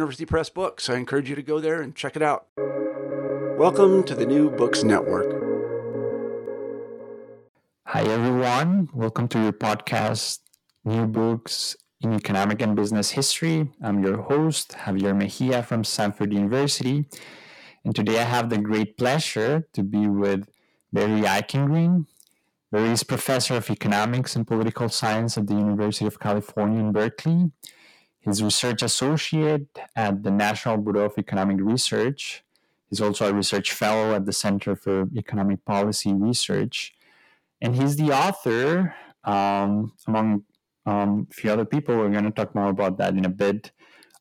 Press books. I encourage you to go there and check it out. Welcome to the New Books Network. Hi, everyone. Welcome to your podcast, New Books in Economic and Business History. I'm your host, Javier Mejia from Stanford University. And today I have the great pleasure to be with Barry Eichengreen. Barry is professor of economics and political science at the University of California in Berkeley. He's research associate at the National Bureau of Economic Research. He's also a research fellow at the Center for Economic Policy Research and he's the author, um, among um, a few other people. We're going to talk more about that in a bit.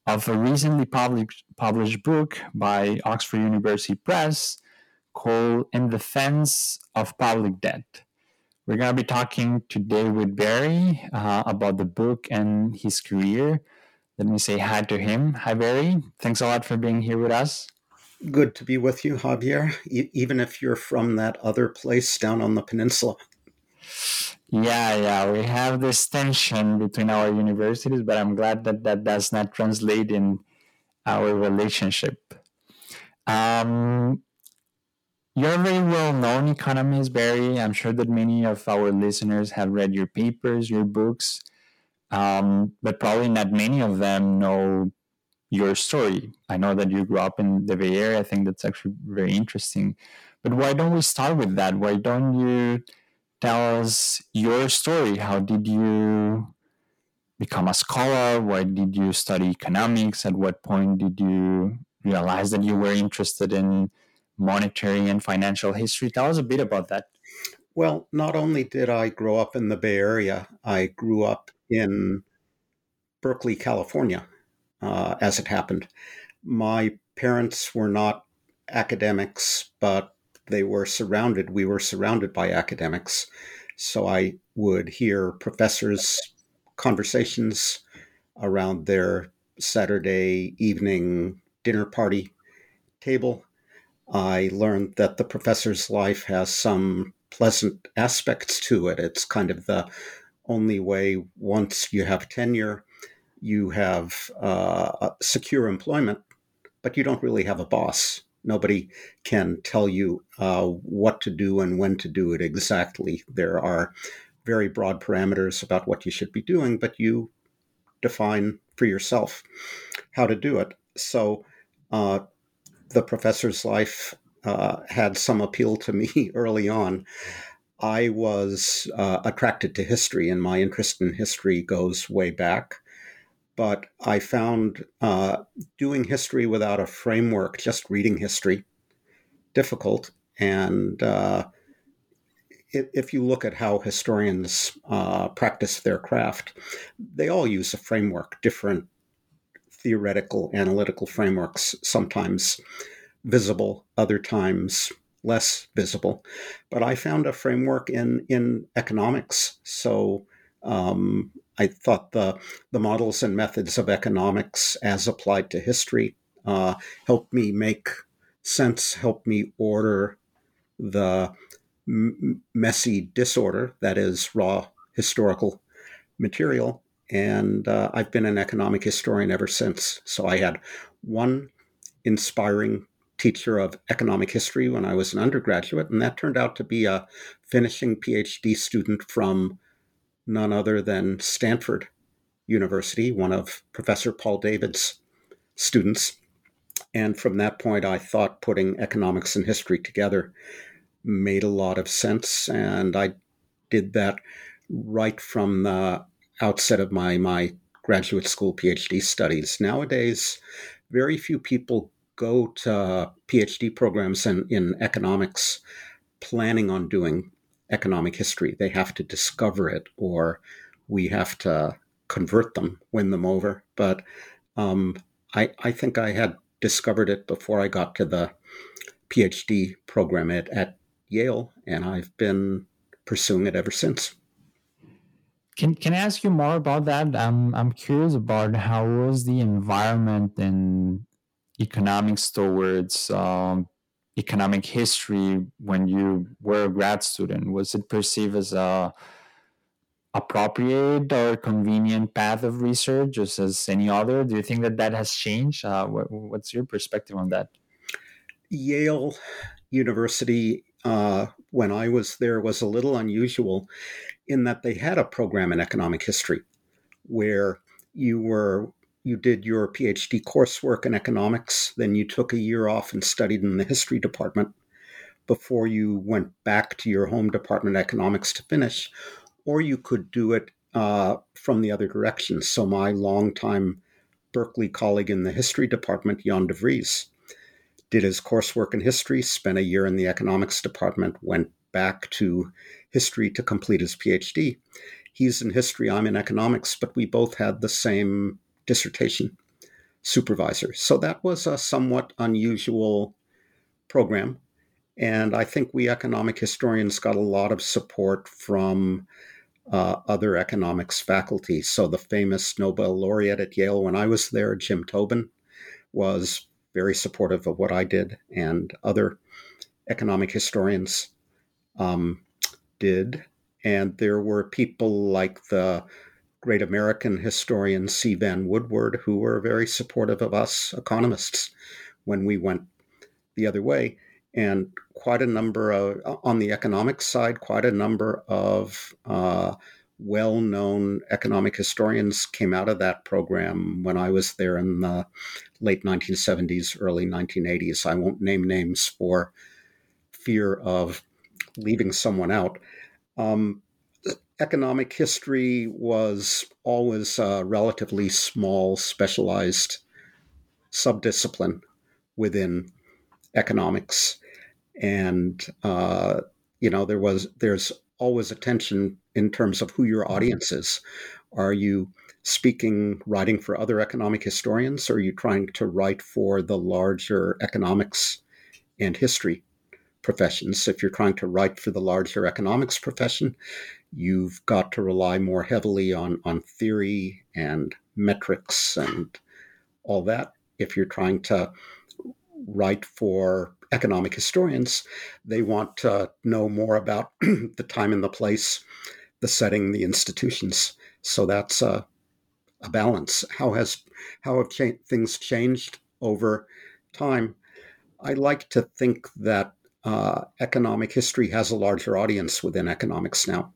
Of a recently published published book by Oxford University Press called "In Defense of Public Debt." We're going to be talking today with Barry uh, about the book and his career. Let me say hi to him. Hi, Barry. Thanks a lot for being here with us. Good to be with you, Javier, e- even if you're from that other place down on the peninsula. Yeah, yeah, we have this tension between our universities, but I'm glad that that does not translate in our relationship. Um, you're a very well known economist, Barry. I'm sure that many of our listeners have read your papers, your books, um, but probably not many of them know your story. I know that you grew up in the Bay Area. I think that's actually very interesting. But why don't we start with that? Why don't you tell us your story? How did you become a scholar? Why did you study economics? At what point did you realize that you were interested in monetary and financial history? Tell us a bit about that. Well, not only did I grow up in the Bay Area, I grew up in Berkeley, California uh, as it happened. My parents were not academics, but they were surrounded, we were surrounded by academics. So I would hear professors' conversations around their Saturday evening dinner party table. I learned that the professor's life has some pleasant aspects to it. It's kind of the only way once you have tenure you have uh, secure employment, but you don't really have a boss. Nobody can tell you uh, what to do and when to do it exactly. There are very broad parameters about what you should be doing, but you define for yourself how to do it. So uh, the professor's life uh, had some appeal to me early on. I was uh, attracted to history, and my interest in history goes way back but I found uh, doing history without a framework, just reading history, difficult. And uh, if, you look at how historians uh, practice their craft, they all use a framework, different theoretical, analytical frameworks, sometimes visible, other times less visible. But I found a framework in, in economics. So um, I thought the the models and methods of economics as applied to history uh, helped me make sense, helped me order the m- messy disorder that is raw historical material. And uh, I've been an economic historian ever since. So I had one inspiring teacher of economic history when I was an undergraduate, and that turned out to be a finishing PhD student from none other than Stanford University, one of Professor Paul David's students. And from that point, I thought putting economics and history together made a lot of sense. And I did that right from the outset of my, my graduate school PhD studies. Nowadays, very few people go to PhD programs in, in economics planning on doing economic history. They have to discover it, or we have to convert them, win them over. But um, I, I think I had discovered it before I got to the PhD program at, at Yale, and I've been pursuing it ever since. Can Can I ask you more about that? I'm I'm curious about how was the environment in economics towards um, economic history when you were a grad student? Was it perceived as a appropriate or convenient path of research, just as any other? Do you think that that has changed? Uh, what, what's your perspective on that? Yale University, uh, when I was there, was a little unusual in that they had a program in economic history where you were you did your PhD coursework in economics, then you took a year off and studied in the history department before you went back to your home department economics to finish, or you could do it uh, from the other direction. So my longtime Berkeley colleague in the history department, Jan de Vries, did his coursework in history, spent a year in the economics department, went back to history to complete his PhD. He's in history, I'm in economics, but we both had the same dissertation supervisor. So that was a somewhat unusual program. And I think we economic historians got a lot of support from uh, other economics faculty. So the famous Nobel laureate at Yale, when I was there, Jim Tobin, was very supportive of what I did, and other economic historians um, did. And there were people like the great American historian C. Vann Woodward, who were very supportive of us economists when we went the other way. And quite a number of, on the economic side, quite a number of uh, well known economic historians came out of that program when I was there in the late 1970s, early 1980s. I won't name names for fear of leaving someone out. Um, economic history was always a relatively small, specialized subdiscipline within economics, and uh, you know there was there's always a tension in terms of who your audience is. Are you speaking, writing for other economic historians, or are you trying to write for the larger economics and history professions? If you're trying to write for the larger economics profession, you've got to rely more heavily on, on theory and metrics and all that. If you're trying to write for economic historians, they want to know more about the time and the place, the setting, the institutions. So that's a, a balance. How has how have cha- things changed over time? I like to think that uh, economic history has a larger audience within economics now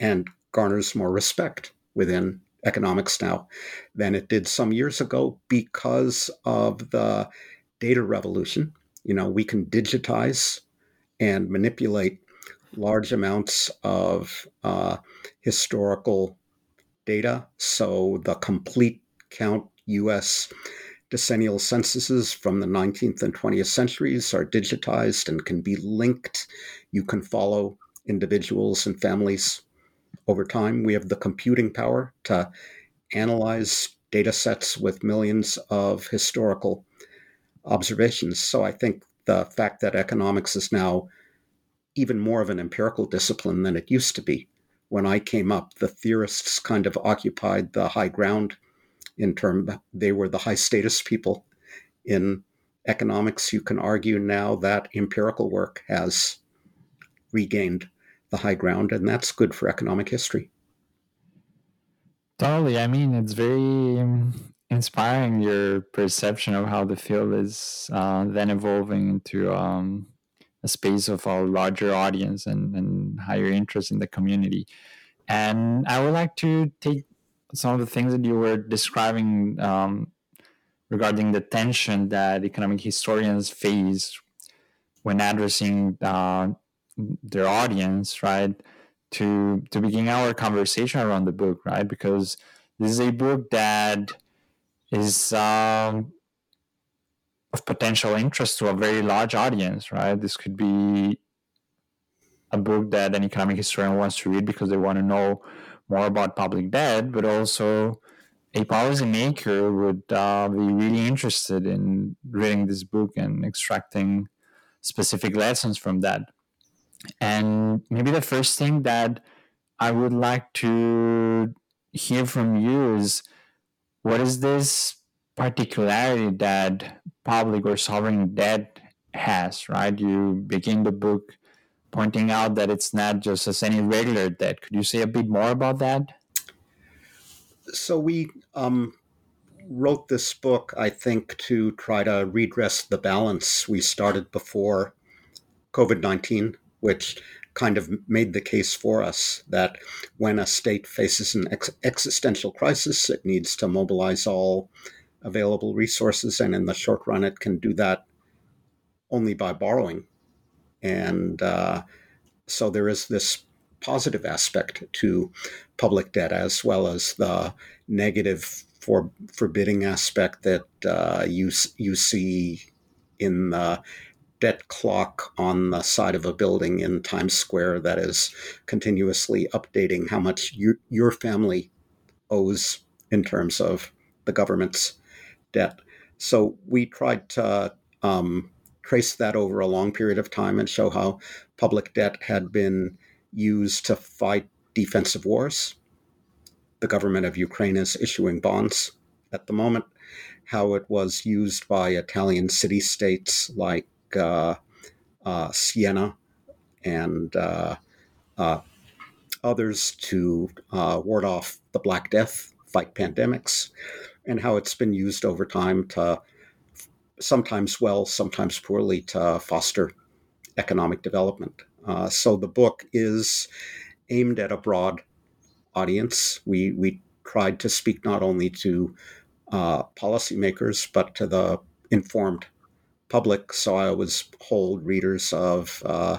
and garners more respect within economics now than it did some years ago because of the data revolution. You know, we can digitize and manipulate large amounts of uh, historical data. So the complete count US decennial censuses from the 19th and 20th centuries are digitized and can be linked. You can follow individuals and families over time. We have the computing power to analyze data sets with millions of historical observations. So I think the fact that economics is now even more of an empirical discipline than it used to be. When I came up, the theorists kind of occupied the high ground in term they were the high status people in economics. You can argue now that empirical work has regained the high ground, and that's good for economic history. Totally. I mean, it's very inspiring your perception of how the field is uh, then evolving into um, a space of a larger audience and, and higher interest in the community. And I would like to take some of the things that you were describing um, regarding the tension that economic historians face when addressing uh, their audience, right? To to begin our conversation around the book, right? Because this is a book that is um, of potential interest to a very large audience, right? This could be a book that an economic historian wants to read because they want to know more about public debt, but also a policymaker would uh, be really interested in reading this book and extracting specific lessons from that. And maybe the first thing that I would like to hear from you is what is this particularity that public or sovereign debt has, right? You begin the book pointing out that it's not just as any regular debt. Could you say a bit more about that? So we um, wrote this book, I think, to try to redress the balance we started before COVID 19, which kind of made the case for us that when a state faces an ex- existential crisis, it needs to mobilize all available resources. And in the short run, it can do that only by borrowing. And uh, so there is this positive aspect to public debt as well as the negative for forbidding aspect that uh, you you see in the debt clock on the side of a building in Times Square that is continuously updating how much you, your family owes in terms of the government's debt. So we tried to um, trace that over a long period of time and show how public debt had been used to fight defensive wars. The government of Ukraine is issuing bonds at the moment. How it was used by Italian city states like uh, uh, Siena and uh, others to ward off the Black Death, fight pandemics, and how it's been used over time to sometimes well, sometimes poorly, to foster economic development. Uh, so the book is aimed at a broad audience. We we tried to speak not only to uh, policymakers but to the informed public. So I always hold readers of uh,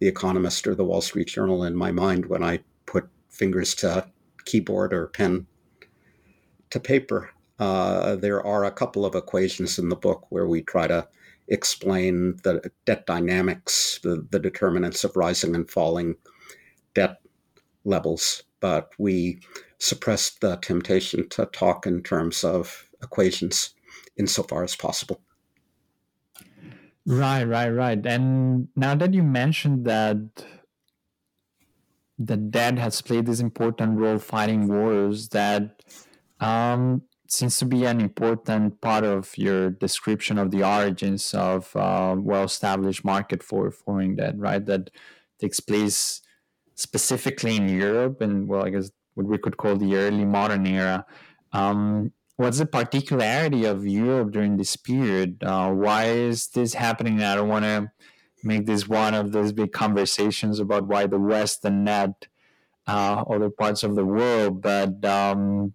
The Economist or The Wall Street Journal in my mind when I put fingers to keyboard or pen to paper. Uh, there are a couple of equations in the book where we try to explain the debt dynamics, the, the determinants of rising and falling debt levels, but we suppressed the temptation to talk in terms of equations insofar as possible. Right, right, right. And now that you mentioned that the debt has played this important role fighting wars, that um, seems to be an important part of your description of the origins of uh, well-established market for foreign debt, right? That takes place specifically in Europe and well, I guess what we could call the early modern era. Um, what's the particularity of Europe during this period? Uh, why is this happening? I don't want to make this one of those big conversations about why the West and not uh, other parts of the world, but um,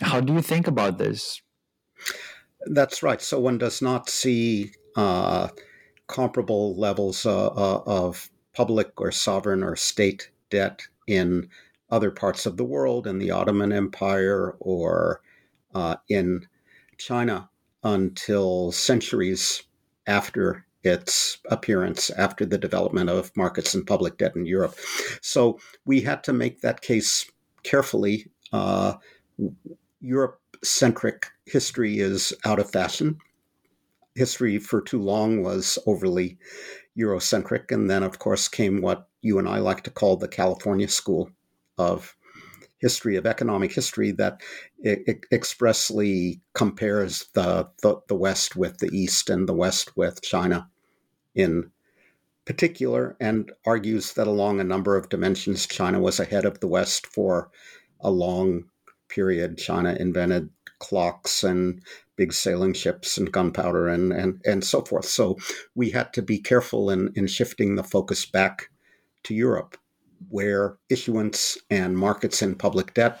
how do you think about this? That's right. So one does not see uh, comparable levels uh, uh, of public or sovereign or state debt in other parts of the world, in the Ottoman Empire or uh, in China, until centuries after its appearance, after the development of markets and public debt in Europe. So we had to make that case carefully. Uh, Europe centric history is out of fashion. History for too long was overly Eurocentric. And then, of course, came what you and I like to call the California School of history of economic history that expressly compares the, the, the West with the East and the West with China in particular, and argues that along a number of dimensions, China was ahead of the West for a long period, China invented clocks and big sailing ships and gunpowder and, and, and so forth. So we had to be careful in, in shifting the focus back to Europe, where issuance and markets in public debt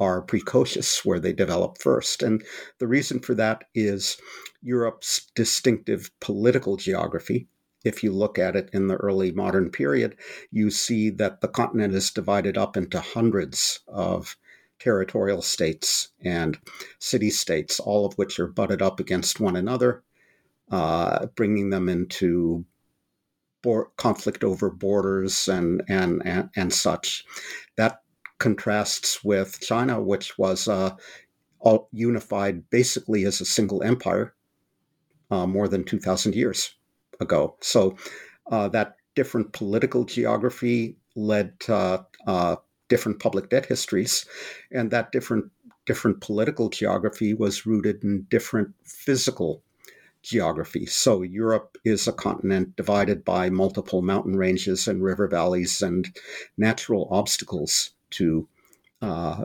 are precocious, where they develop first. And the reason for that is Europe's distinctive political geography. if you look at it in the early modern period, you see that the continent is divided up into hundreds of territorial states and city states, all of which are butted up against one another, uh, bringing them into bo- conflict over borders and, and, and, and, such. Contrasts with China, which was uh, all unified basically as a single empire uh, more than 2,000 years ago. So uh, that different political geography led to uh, different public debt histories, and that different different political geography was rooted in different physical geography. So Europe is a continent divided by multiple mountain ranges and river valleys and natural obstacles to uh,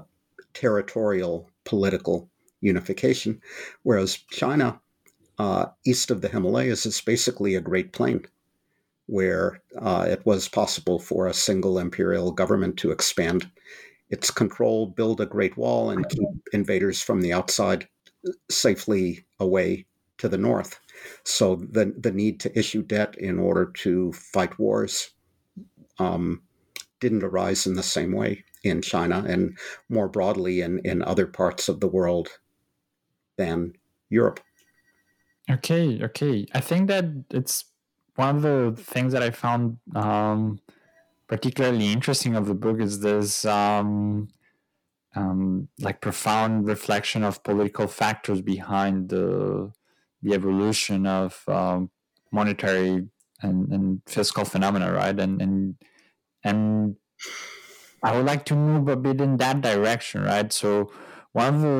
territorial political unification, whereas China uh, east of the Himalayas is basically a great plain where uh, it was possible for a single imperial government to expand its control, build a great wall, and keep invaders from the outside safely away to the north. So the the need to issue debt in order to fight wars um, didn't arise in the same way in China and more broadly in, in other parts of the world than Europe. Okay, okay. I think that it's one of the things that I found um, particularly interesting of the book is this um, um, like profound reflection of political factors behind the the evolution of um, monetary and, and fiscal phenomena, right? And and and I would like to move a bit in that direction, right? So one of the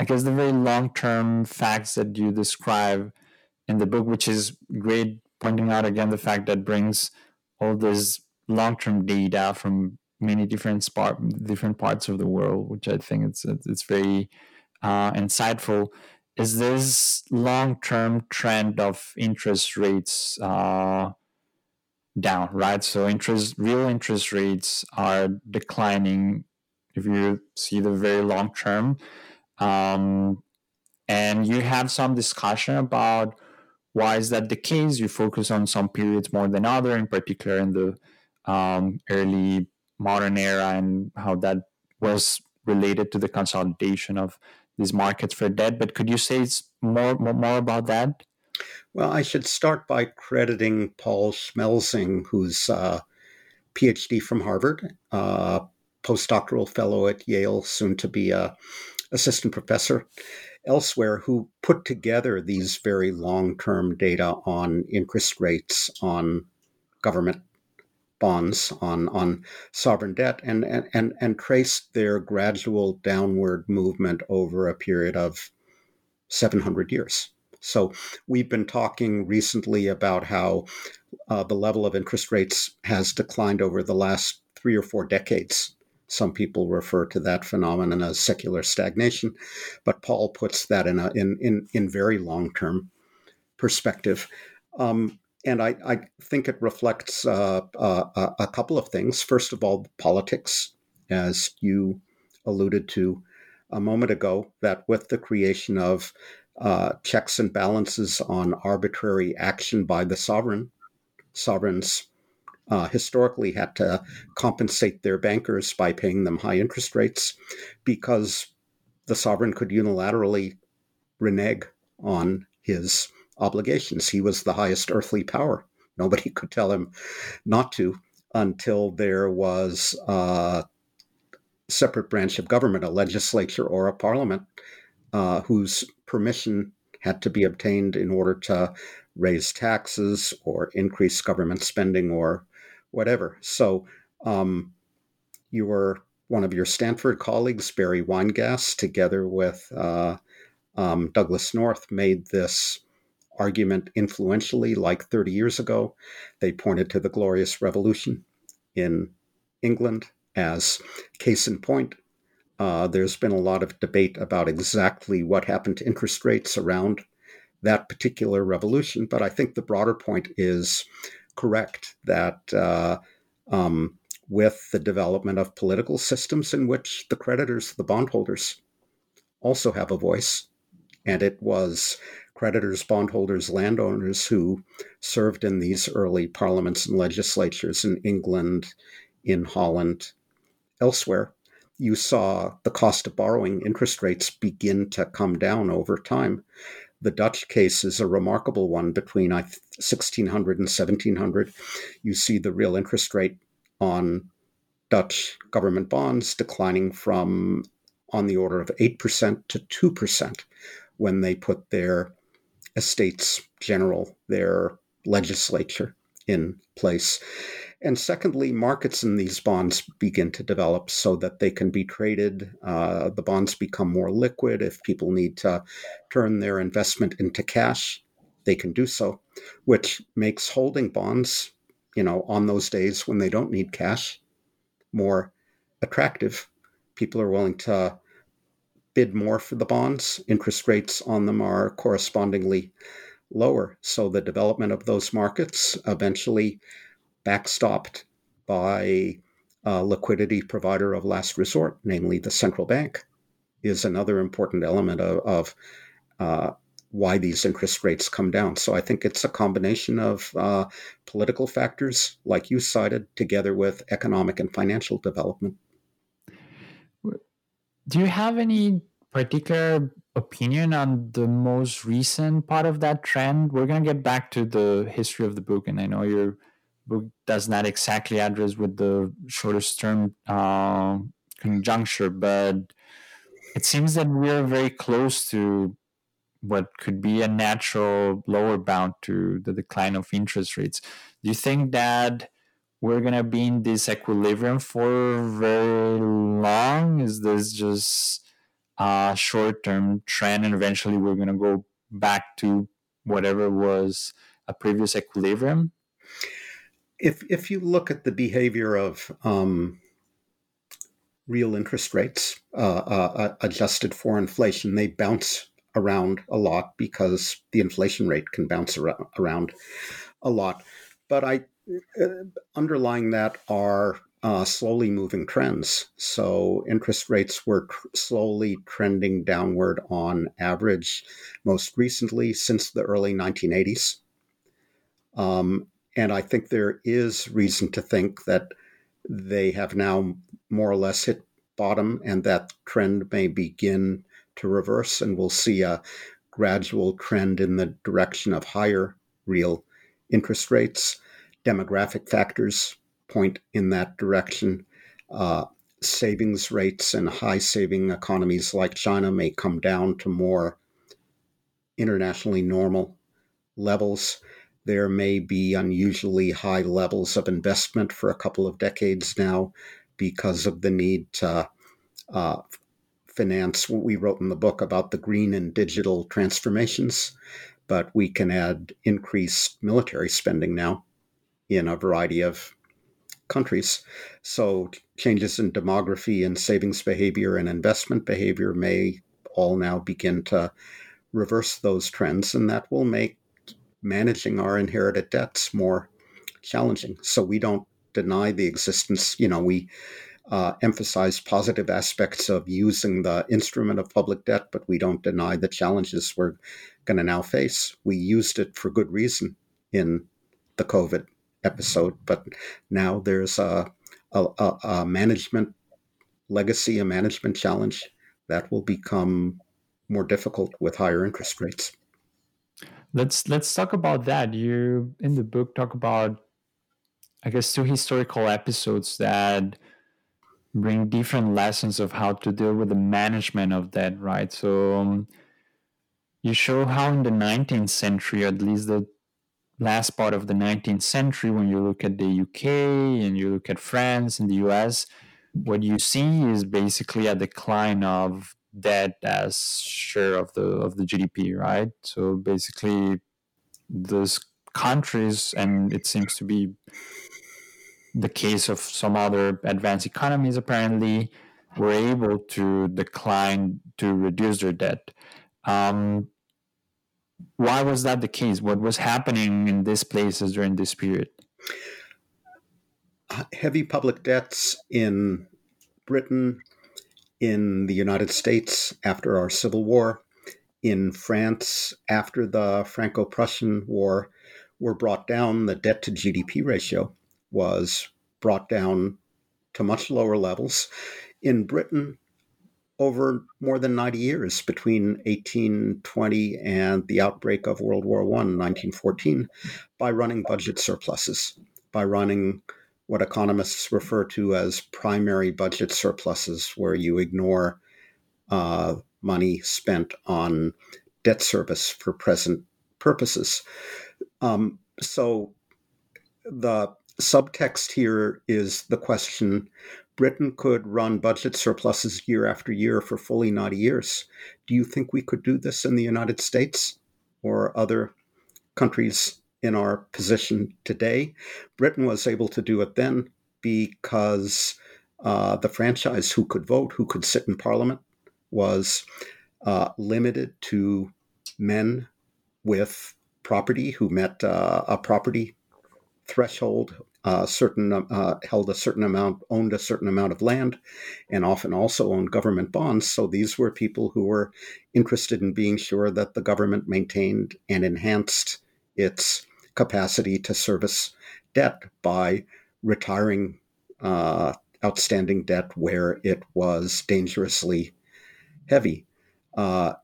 I guess the very long term facts that you describe in the book, which is great, pointing out again the fact that brings all this long term data from many different spot, different parts of the world, which I think it's it's very uh, insightful. Is this long term trend of interest rates uh, down, right? So interest, real interest rates are declining. If you see the very long term, um, and you have some discussion about why is that the case. You focus on some periods more than other, in particular in the um, early modern era, and how that was related to the consolidation of these markets for debt. But could you say more more, more about that? Well, I should start by crediting Paul Schmelzing, who's a uh, PhD from Harvard, uh, postdoctoral fellow at Yale, soon to be a assistant professor elsewhere who put together these very long term data on interest rates on government bonds on on sovereign debt and and and, and traced their gradual downward movement over a period of 700 years so we've been talking recently about how uh, the level of interest rates has declined over the last three or four decades some people refer to that phenomenon as secular stagnation, but Paul puts that in a in in, in very long term perspective. Um, and I, I, think it reflects uh, uh, a couple of things. First of all, politics, as you alluded to a moment ago, that with the creation of uh, checks and balances on arbitrary action by the sovereign, sovereigns uh, historically had to compensate their bankers by paying them high interest rates because the sovereign could unilaterally renege on his obligations. He was the highest earthly power. Nobody could tell him not to until there was a separate branch of government, a legislature or a parliament, uh, whose permission had to be obtained in order to raise taxes or increase government spending or whatever. So um, you were one of your Stanford colleagues, Barry Weingast, together with uh, um, Douglass North, made this argument influentially like 30 years ago. They pointed to the Glorious Revolution in England as case in point. Uh, there's been a lot of debate about exactly what happened to interest rates around that particular revolution, but I think the broader point is correct that uh, um, with the development of political systems in which the creditors, the bondholders, also have a voice, and it was creditors, bondholders, landowners who served in these early parliaments and legislatures in England, in Holland, elsewhere, you saw the cost of borrowing interest rates begin to come down over time. The Dutch case is a remarkable one between 1600 and 1700. You see the real interest rate on Dutch government bonds declining from on the order of 8% to 2% when they put their estates general, their legislature in place. And secondly, markets in these bonds begin to develop so that they can be traded. Uh, the bonds become more liquid. If people need to turn their investment into cash, they can do so, which makes holding bonds, you know, on those days when they don't need cash, more attractive. People are willing to bid more for the bonds. Interest rates on them are correspondingly lower. So the development of those markets eventually backstopped by a liquidity provider of last resort, namely the central bank, is another important element of, of uh, why these interest rates come down. So I think it's a combination of uh, political factors, like you cited, together with economic and financial development. Do you have any particular opinion on the most recent part of that trend? We're going to get back to the history of the book, and I know your book does not exactly address with the shortest term uh, conjuncture, but it seems that we're very close to what could be a natural lower bound to the decline of interest rates. Do you think that we're going to be in this equilibrium for very long? Is this just a short term trend and eventually we're going to go back to whatever was a previous equilibrium? If, if you look at the behavior of um, real interest rates uh, uh, uh adjusted for inflation, they bounce around a lot because the inflation rate can bounce around a lot. But I uh, underlying that are uh, slowly moving trends. So interest rates were tr- slowly trending downward on average, most recently since the early 1980s. Um, and I think there is reason to think that they have now more or less hit bottom and that trend may begin to reverse, and we'll see a gradual trend in the direction of higher real interest rates. Demographic factors point in that direction. Uh, savings rates in high saving economies like China may come down to more internationally normal levels. There may be unusually high levels of investment for a couple of decades now because of the need to uh, finance what we wrote in the book about the green and digital transformations, but we can add increased military spending now in a variety of countries. So changes in demography and savings behavior and investment behavior may all now begin to reverse those trends, and that will make managing our inherited debts more challenging. So we don't deny the existence. You know, we uh, emphasize positive aspects of using the instrument of public debt, but we don't deny the challenges we're going to now face. We used it for good reason in the COVID episode, but now there's a, a, a management legacy, a management challenge that will become more difficult with higher interest rates. Let's let's talk about that. You in the book talk about, I guess, two historical episodes that bring different lessons of how to deal with the management of that, right? So um, you show how in the 19th century, at least the last part of the 19th century, when you look at the UK and you look at France and the US, what you see is basically a decline of debt as share of the of the GDP, right? So basically, those countries, and it seems to be the case of some other advanced economies apparently were able to decline to reduce their debt. Um, why was that the case? What was happening in these places during this period? Heavy public debts in Britain, in the United States after our Civil War, in France after the Franco Prussian War were brought down, the debt to GDP ratio was brought down to much lower levels. In Britain, over more than 90 years between 1820 and the outbreak of World War I, 1914, by running budget surpluses, by running what economists refer to as primary budget surpluses, where you ignore uh, money spent on debt service for present purposes. Um, so the subtext here is the question Britain could run budget surpluses year after year for fully 90 years. Do you think we could do this in the United States or other countries in our position today? Britain was able to do it then because uh, the franchise who could vote, who could sit in parliament, was uh, limited to men with property who met uh, a property threshold, uh, certain uh, held a certain amount, owned a certain amount of land, and often also owned government bonds. So these were people who were interested in being sure that the government maintained and enhanced its capacity to service debt by retiring uh, outstanding debt where it was dangerously heavy. Uh,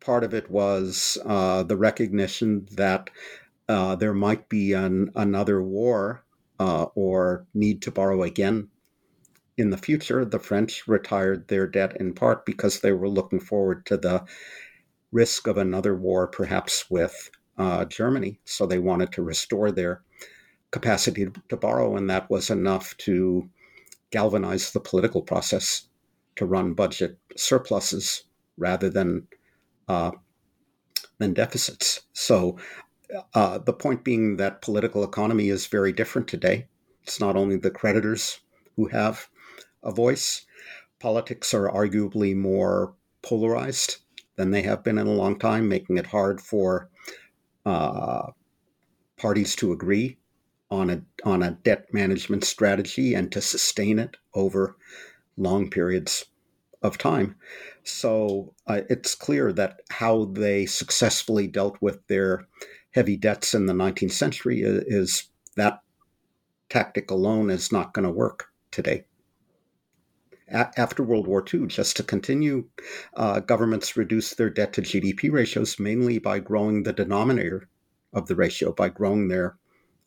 part of it was uh, the recognition that uh, there might be an, another war uh, or need to borrow again in the future. The French retired their debt in part because they were looking forward to the risk of another war, perhaps with uh, Germany. So they wanted to restore their capacity to borrow, and that was enough to galvanize the political process to run budget surpluses rather than uh, than deficits. So uh, the point being that political economy is very different today. It's not only the creditors who have a voice. Politics are arguably more polarized than they have been in a long time, making it hard for uh, parties to agree on a on a debt management strategy and to sustain it over long periods of time. So uh, it's clear that how they successfully dealt with their heavy debts in the 19th century is, is that tactic alone is not going to work today. After World War II, just to continue, uh, governments reduced their debt to GDP ratios mainly by growing the denominator of the ratio, by growing their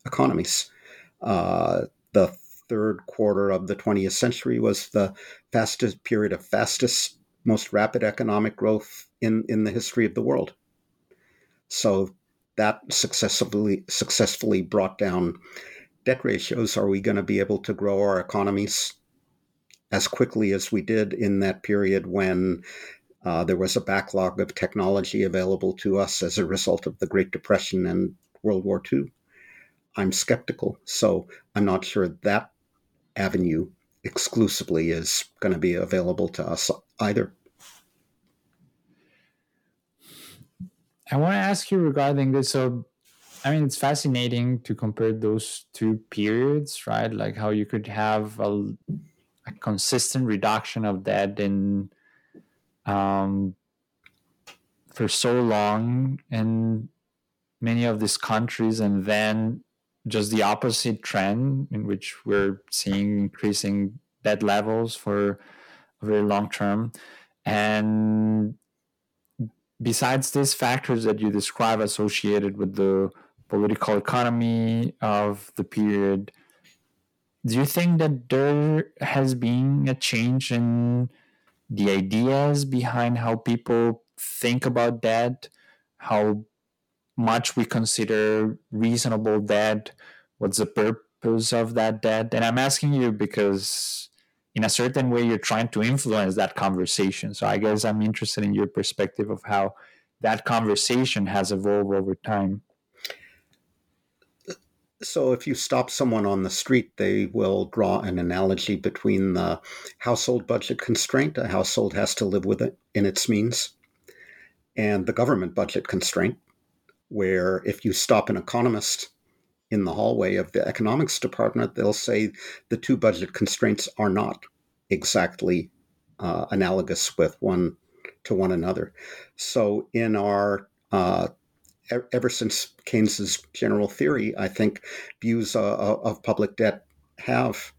economies. Uh, the third quarter of the 20th century was the fastest period of fastest, most rapid economic growth in, in the history of the world. So that successfully successfully brought down debt ratios. Are we going to be able to grow our economies as quickly as we did in that period when uh, there was a backlog of technology available to us as a result of the Great Depression and World War II? I'm skeptical. So I'm not sure that avenue exclusively is going to be available to us either. I want to ask you regarding this. So, I mean, it's fascinating to compare those two periods, right? Like how you could have a, a consistent reduction of debt in um, for so long in many of these countries, and then just the opposite trend in which we're seeing increasing debt levels for a very long term. And besides these factors that you describe associated with the political economy of the period, do you think that there has been a change in the ideas behind how people think about debt, how much we consider reasonable debt, what's the purpose of that debt. And I'm asking you because, in a certain way, you're trying to influence that conversation. So I guess I'm interested in your perspective of how that conversation has evolved over time. So, if you stop someone on the street, they will draw an analogy between the household budget constraint a household has to live with it in its means and the government budget constraint where if you stop an economist in the hallway of the economics department, they'll say the two budget constraints are not exactly uh, analogous with one to one another. So, in our uh, ever since Keynes's general theory, I think views uh, of public debt have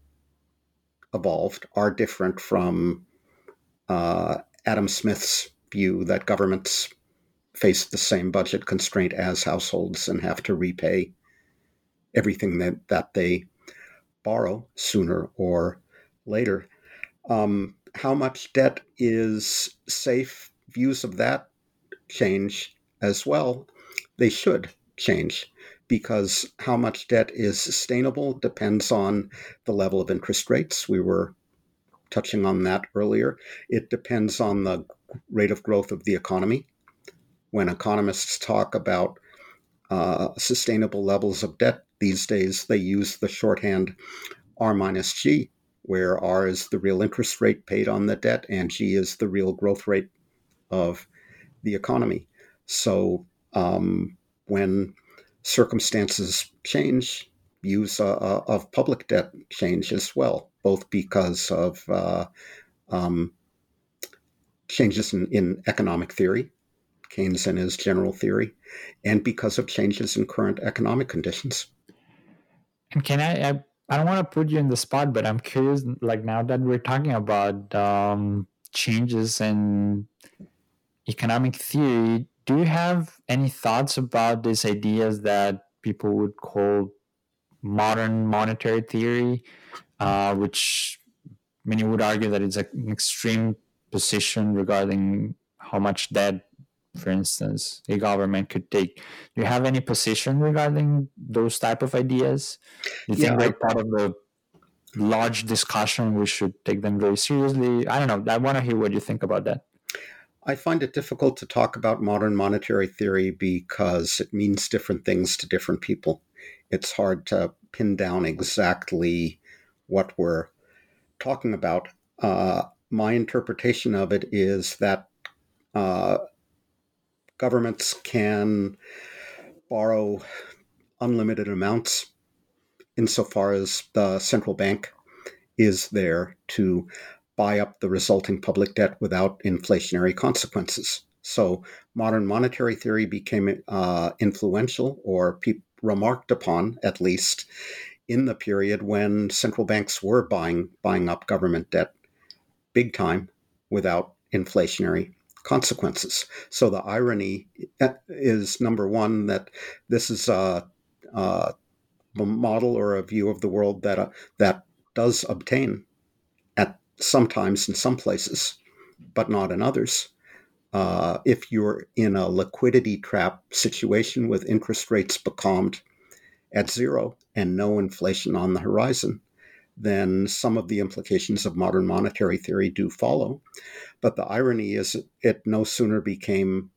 evolved, are different from uh, Adam Smith's view that governments face the same budget constraint as households and have to repay everything that, that they borrow sooner or later. Um, how much debt is safe? Views of that change as well. They should change because how much debt is sustainable depends on the level of interest rates. We were touching on that earlier. It depends on the rate of growth of the economy. When economists talk about uh, sustainable levels of debt these days, they use the shorthand R minus G, where R is the real interest rate paid on the debt and G is the real growth rate of the economy. So um, when circumstances change, views uh, uh, of public debt change as well, both because of uh, um, changes in, in economic theory, Keynes and his general theory, and because of changes in current economic conditions. And can I, I I don't want to put you in the spot, but I'm curious. Like now that we're talking about um, changes in economic theory, do you have any thoughts about these ideas that people would call modern monetary theory, uh, which many would argue that it's an extreme position regarding how much debt, for instance, a government could take. Do you have any position regarding those type of ideas? Do you yeah, think they're part of the large discussion? We should take them very seriously. I don't know. I want to hear what you think about that. I find it difficult to talk about modern monetary theory because it means different things to different people. It's hard to pin down exactly what we're talking about. Uh, my interpretation of it is that uh, governments can borrow unlimited amounts insofar as the central bank is there to buy up the resulting public debt without inflationary consequences. So, modern monetary theory became uh, influential or pe- remarked upon, at least, in the period when central banks were buying buying up government debt big time without inflationary consequences. So the irony uh, is number one that this is a, a model or a view of the world that uh, that does obtain sometimes in some places, but not in others. Uh, if you're in a liquidity trap situation with interest rates becalmed at zero and no inflation on the horizon, then some of the implications of modern monetary theory do follow. But the irony is, it no sooner became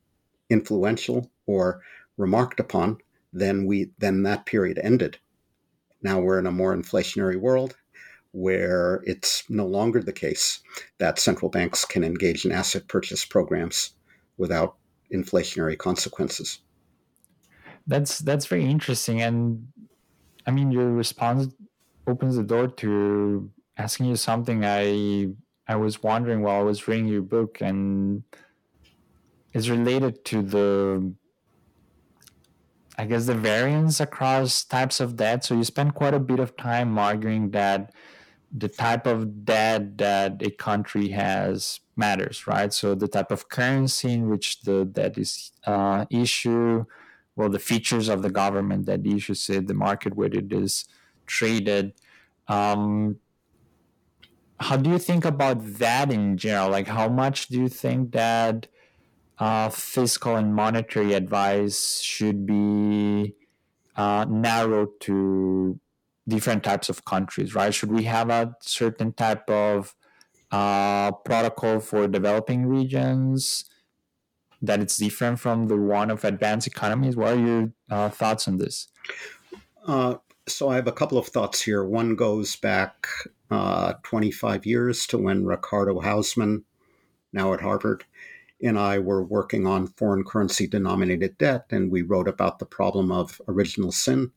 influential or remarked upon than we than that period ended. Now we're in a more inflationary world where it's no longer the case that central banks can engage in asset purchase programs without inflationary consequences. That's that's very interesting, and I mean your response opens the door to asking you something I I was wondering while I was reading your book, and is related to the I guess the variance across types of debt. So you spend quite a bit of time arguing that the type of debt that a country has matters, right? So the type of currency in which the debt is uh, issued, well, the features of the government that issues it, the market where it is traded. Um, how do you think about that in general? Like, how much do you think that uh, fiscal and monetary advice should be uh, narrowed to different types of countries, right? Should we have a certain type of uh, protocol for developing regions that it's different from the one of advanced economies? What are your uh, thoughts on this? Uh, so I have a couple of thoughts here. One goes back uh, 25 years to when Ricardo Hausmann, now at Harvard, and I were working on foreign currency denominated debt, and we wrote about the problem of original sin,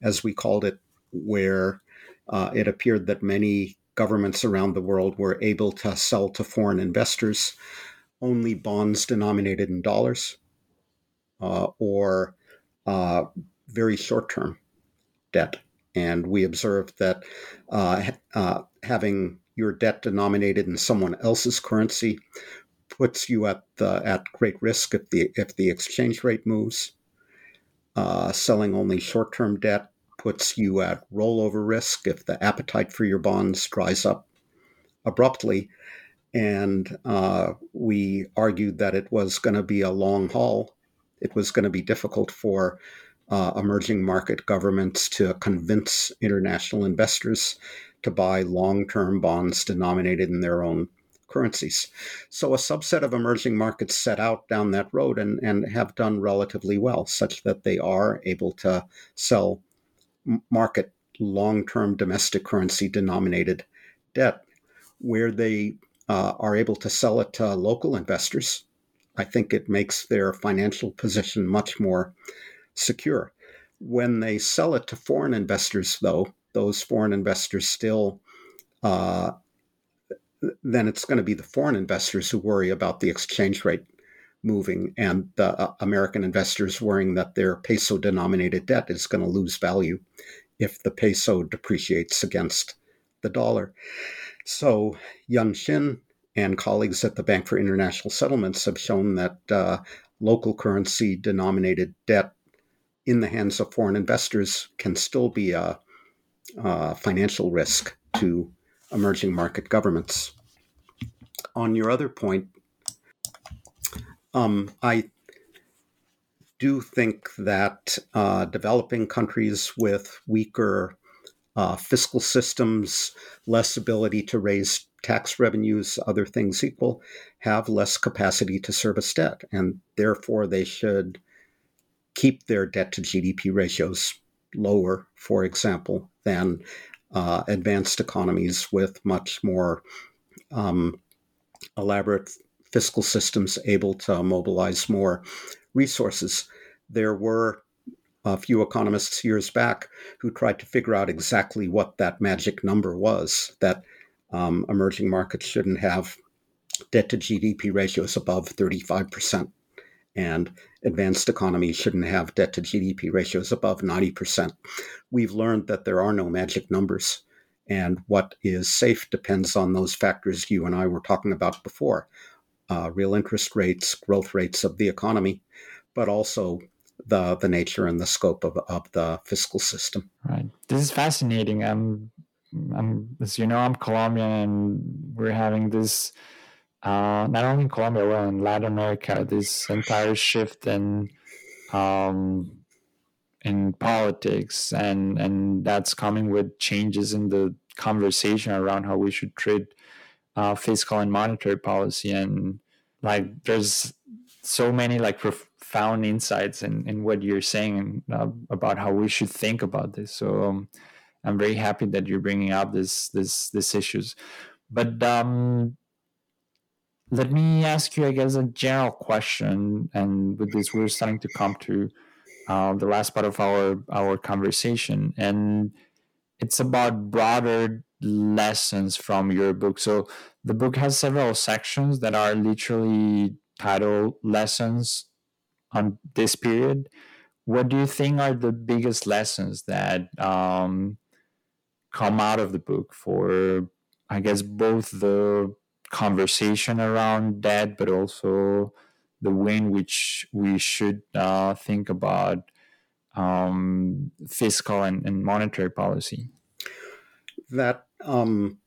as we called it, where uh, it appeared that many governments around the world were able to sell to foreign investors only bonds denominated in dollars uh, or uh, very short term debt. And we observed that uh, uh, having your debt denominated in someone else's currency puts you at the, at great risk if the if the exchange rate moves. Uh, selling only short term debt puts you at rollover risk if the appetite for your bonds dries up abruptly. And uh, we argued that it was going to be a long haul. It was going to be difficult for uh, emerging market governments to convince international investors to buy long term bonds denominated in their own currencies. So a subset of emerging markets set out down that road and, and have done relatively well, such that they are able to sell market long term domestic currency denominated debt where they uh, are able to sell it to local investors. I think it makes their financial position much more secure. When they sell it to foreign investors, though, those foreign investors still, uh, then it's going to be the foreign investors who worry about the exchange rate moving and the uh, American investors worrying that their peso denominated debt is going to lose value if the peso depreciates against the dollar. So Hyun Shin and colleagues at the Bank for International Settlements have shown that uh, local currency denominated debt in the hands of foreign investors can still be a, a financial risk to emerging market governments. On your other point, um, I do think that uh, developing countries with weaker uh, fiscal systems, less ability to raise tax revenues, other things equal, have less capacity to service debt. And therefore, they should keep their debt to GDP ratios lower, for example, than uh, advanced economies with much more um, elaborate fiscal systems able to mobilize more resources. There were a few economists years back who tried to figure out exactly what that magic number was that um, emerging markets shouldn't have debt to GDP ratios above 35%, and advanced economies shouldn't have debt to GDP ratios above 90%. We've learned that there are no magic numbers, and what is safe depends on those factors you and I were talking about before uh, real interest rates, growth rates of the economy, but also the the nature and the scope of, of the fiscal system. Right. This is fascinating. I'm, I'm as you know, I'm Colombian, and we're having this uh, not only in Colombia, well, in Latin America, this entire shift in um, in politics, and and that's coming with changes in the conversation around how we should treat uh, fiscal and monetary policy, and like there's so many like profound insights in, in what you're saying uh, about how we should think about this. So um, I'm very happy that you're bringing up this this these issues. But um, let me ask you, I guess, a general question. And with this, we're starting to come to uh, the last part of our our conversation, and it's about broader lessons from your book. So the book has several sections that are literally titled "Lessons on this period." What do you think are the biggest lessons that um, come out of the book for, I guess, both the conversation around that, but also the way in which we should uh, think about um, fiscal and, and, monetary policy? That um,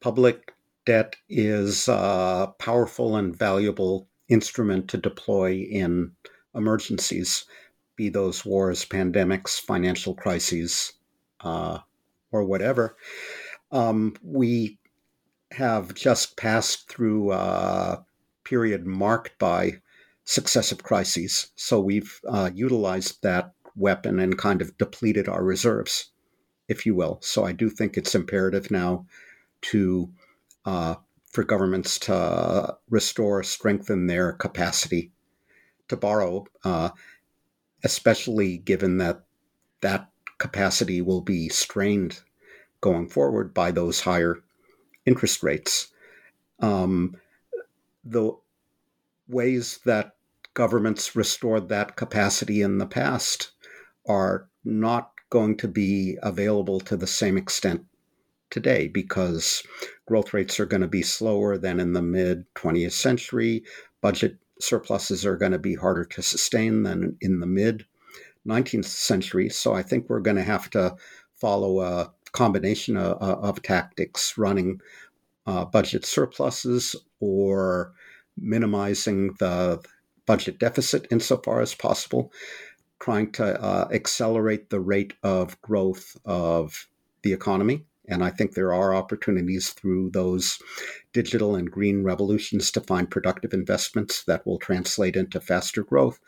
public debt is a powerful and valuable instrument to deploy in emergencies, be those wars, pandemics, financial crises, uh, or whatever. Um, we have just passed through a period marked by successive crises. So we've uh, utilized that weapon and kind of depleted our reserves, if you will. So I do think it's imperative now to uh, for governments to restore, strengthen their capacity to borrow, uh, especially given that that capacity will be strained going forward by those higher interest rates. Um, the ways that governments restored that capacity in the past are not going to be available to the same extent today because growth rates are going to be slower than in the mid 20th century. Budget surpluses are going to be harder to sustain than in the mid 19th century. So I think we're going to have to follow a combination of, of tactics running uh, budget surpluses or minimizing the budget deficit insofar as possible, trying to uh, accelerate the rate of growth of the economy. And I think there are opportunities through those digital and green revolutions to find productive investments that will translate into faster growth.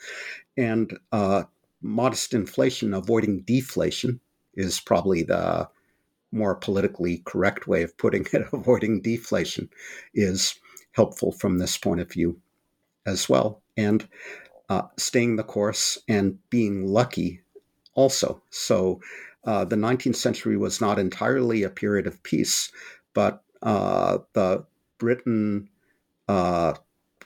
And uh, modest inflation, avoiding deflation, is probably the more politically correct way of putting it. avoiding deflation is helpful from this point of view as well. And uh, staying the course and being lucky also. So uh, the 19th century was not entirely a period of peace, but uh, the Britain uh,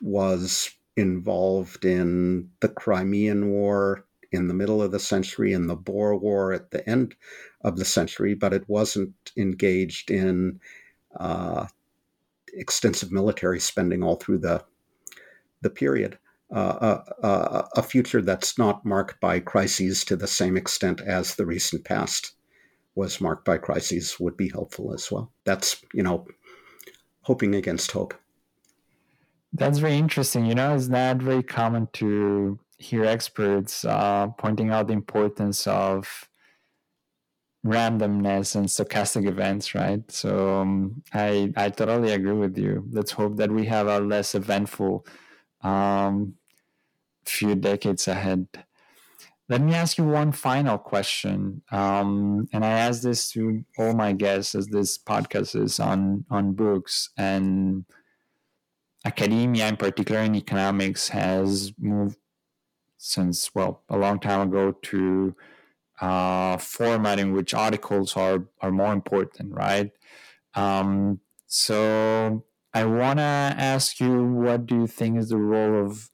was involved in the Crimean War in the middle of the century and the Boer War at the end of the century, but it wasn't engaged in uh, extensive military spending all through the the period. Uh, a future that's not marked by crises to the same extent as the recent past was marked by crises would be helpful as well. That's you know hoping against hope. That's very interesting. You know, it's not very common to hear experts uh, pointing out the importance of randomness and stochastic events, right? So um, I I totally agree with you. Let's hope that we have a less eventful um, few decades ahead. Let me ask you one final question, um, and I ask this to all my guests as this podcast is on on books and academia, in particular in economics, has moved since well a long time ago to uh, which articles are are more important, right? Um, so I want to ask you, what do you think is the role of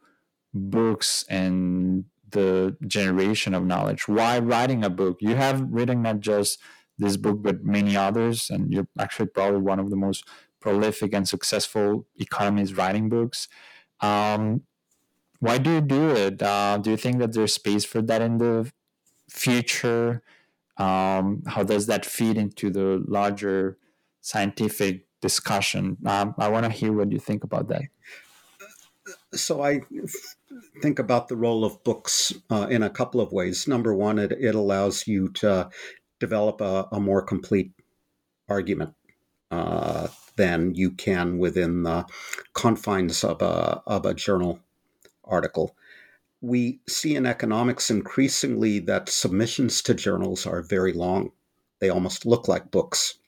books and the generation of knowledge. Why writing a book? You have written not just this book, but many others, and you're actually probably one of the most prolific and successful economists writing books. Um, why do you do it? Uh, do you think that there's space for that in the future? Um, how does that feed into the larger scientific discussion? Um, I want to hear what you think about that so I think about the role of books uh, in a couple of ways. Number one, it, it allows you to develop a, a more complete argument uh, than you can within the confines of a, of a journal article. We see in economics increasingly that submissions to journals are very long. They almost look like books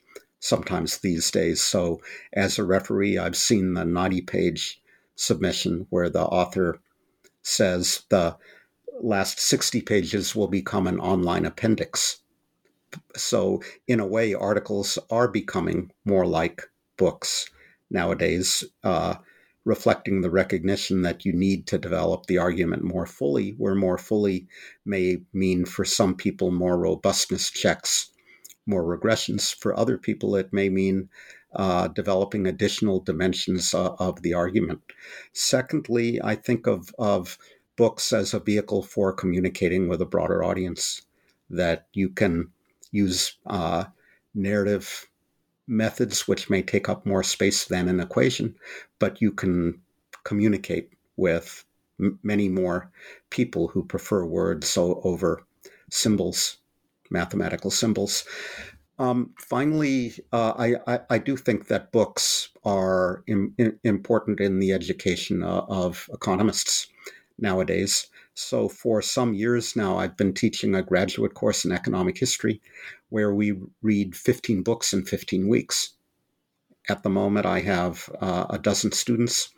sometimes these days. So, as a referee, I've seen the 90 page submission where the author says the last 60 pages will become an online appendix. So, in a way, articles are becoming more like books nowadays, uh, reflecting the recognition that you need to develop the argument more fully, where more fully may mean for some people more robustness checks, more regressions. For other people, it may mean uh, developing additional dimensions uh, of the argument. Secondly, I think of, of books as a vehicle for communicating with a broader audience, that you can use uh, narrative methods which may take up more space than an equation, but you can communicate with m- many more people who prefer words over symbols, mathematical symbols. Um, finally, uh, I, I, I, do think that books are Im, Im, important in the education uh, of economists nowadays. So, for some years now, I've been teaching a graduate course in economic history where we read 15 books in 15 weeks. At the moment, I have uh, a dozen students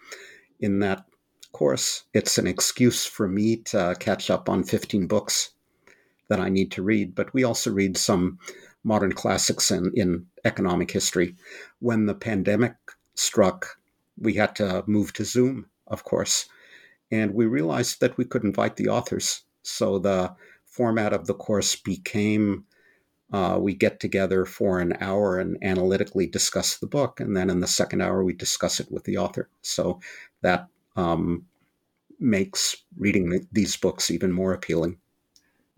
in that course. It's an excuse for me to catch up on 15 books that I need to read, but we also read some modern classics in, in economic history. When the pandemic struck, we had to move to Zoom, of course. And we realized that we could invite the authors. So the format of the course became uh, we get together for an hour and analytically discuss the book. And then in the second hour, we discuss it with the author. So that um, makes reading these books even more appealing.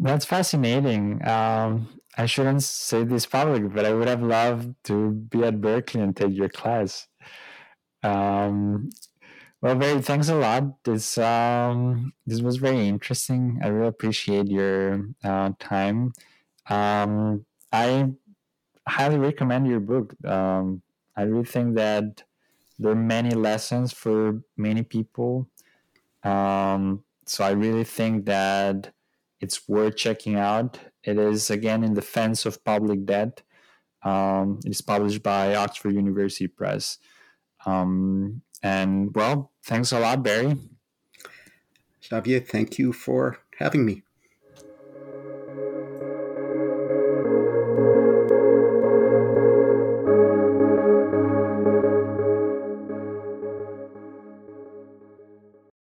That's fascinating. Um, I shouldn't say this publicly, but I would have loved to be at Berkeley and take your class. Um, well, Barry, thanks a lot. This um, this was very interesting. I really appreciate your uh, time. Um, I highly recommend your book. Um, I really think that there are many lessons for many people. Um, so I really think that it's worth checking out. It is again in defense of public debt. Um, it is published by Oxford University Press. Um, and well, thanks a lot, Barry. Xavier, thank you for having me.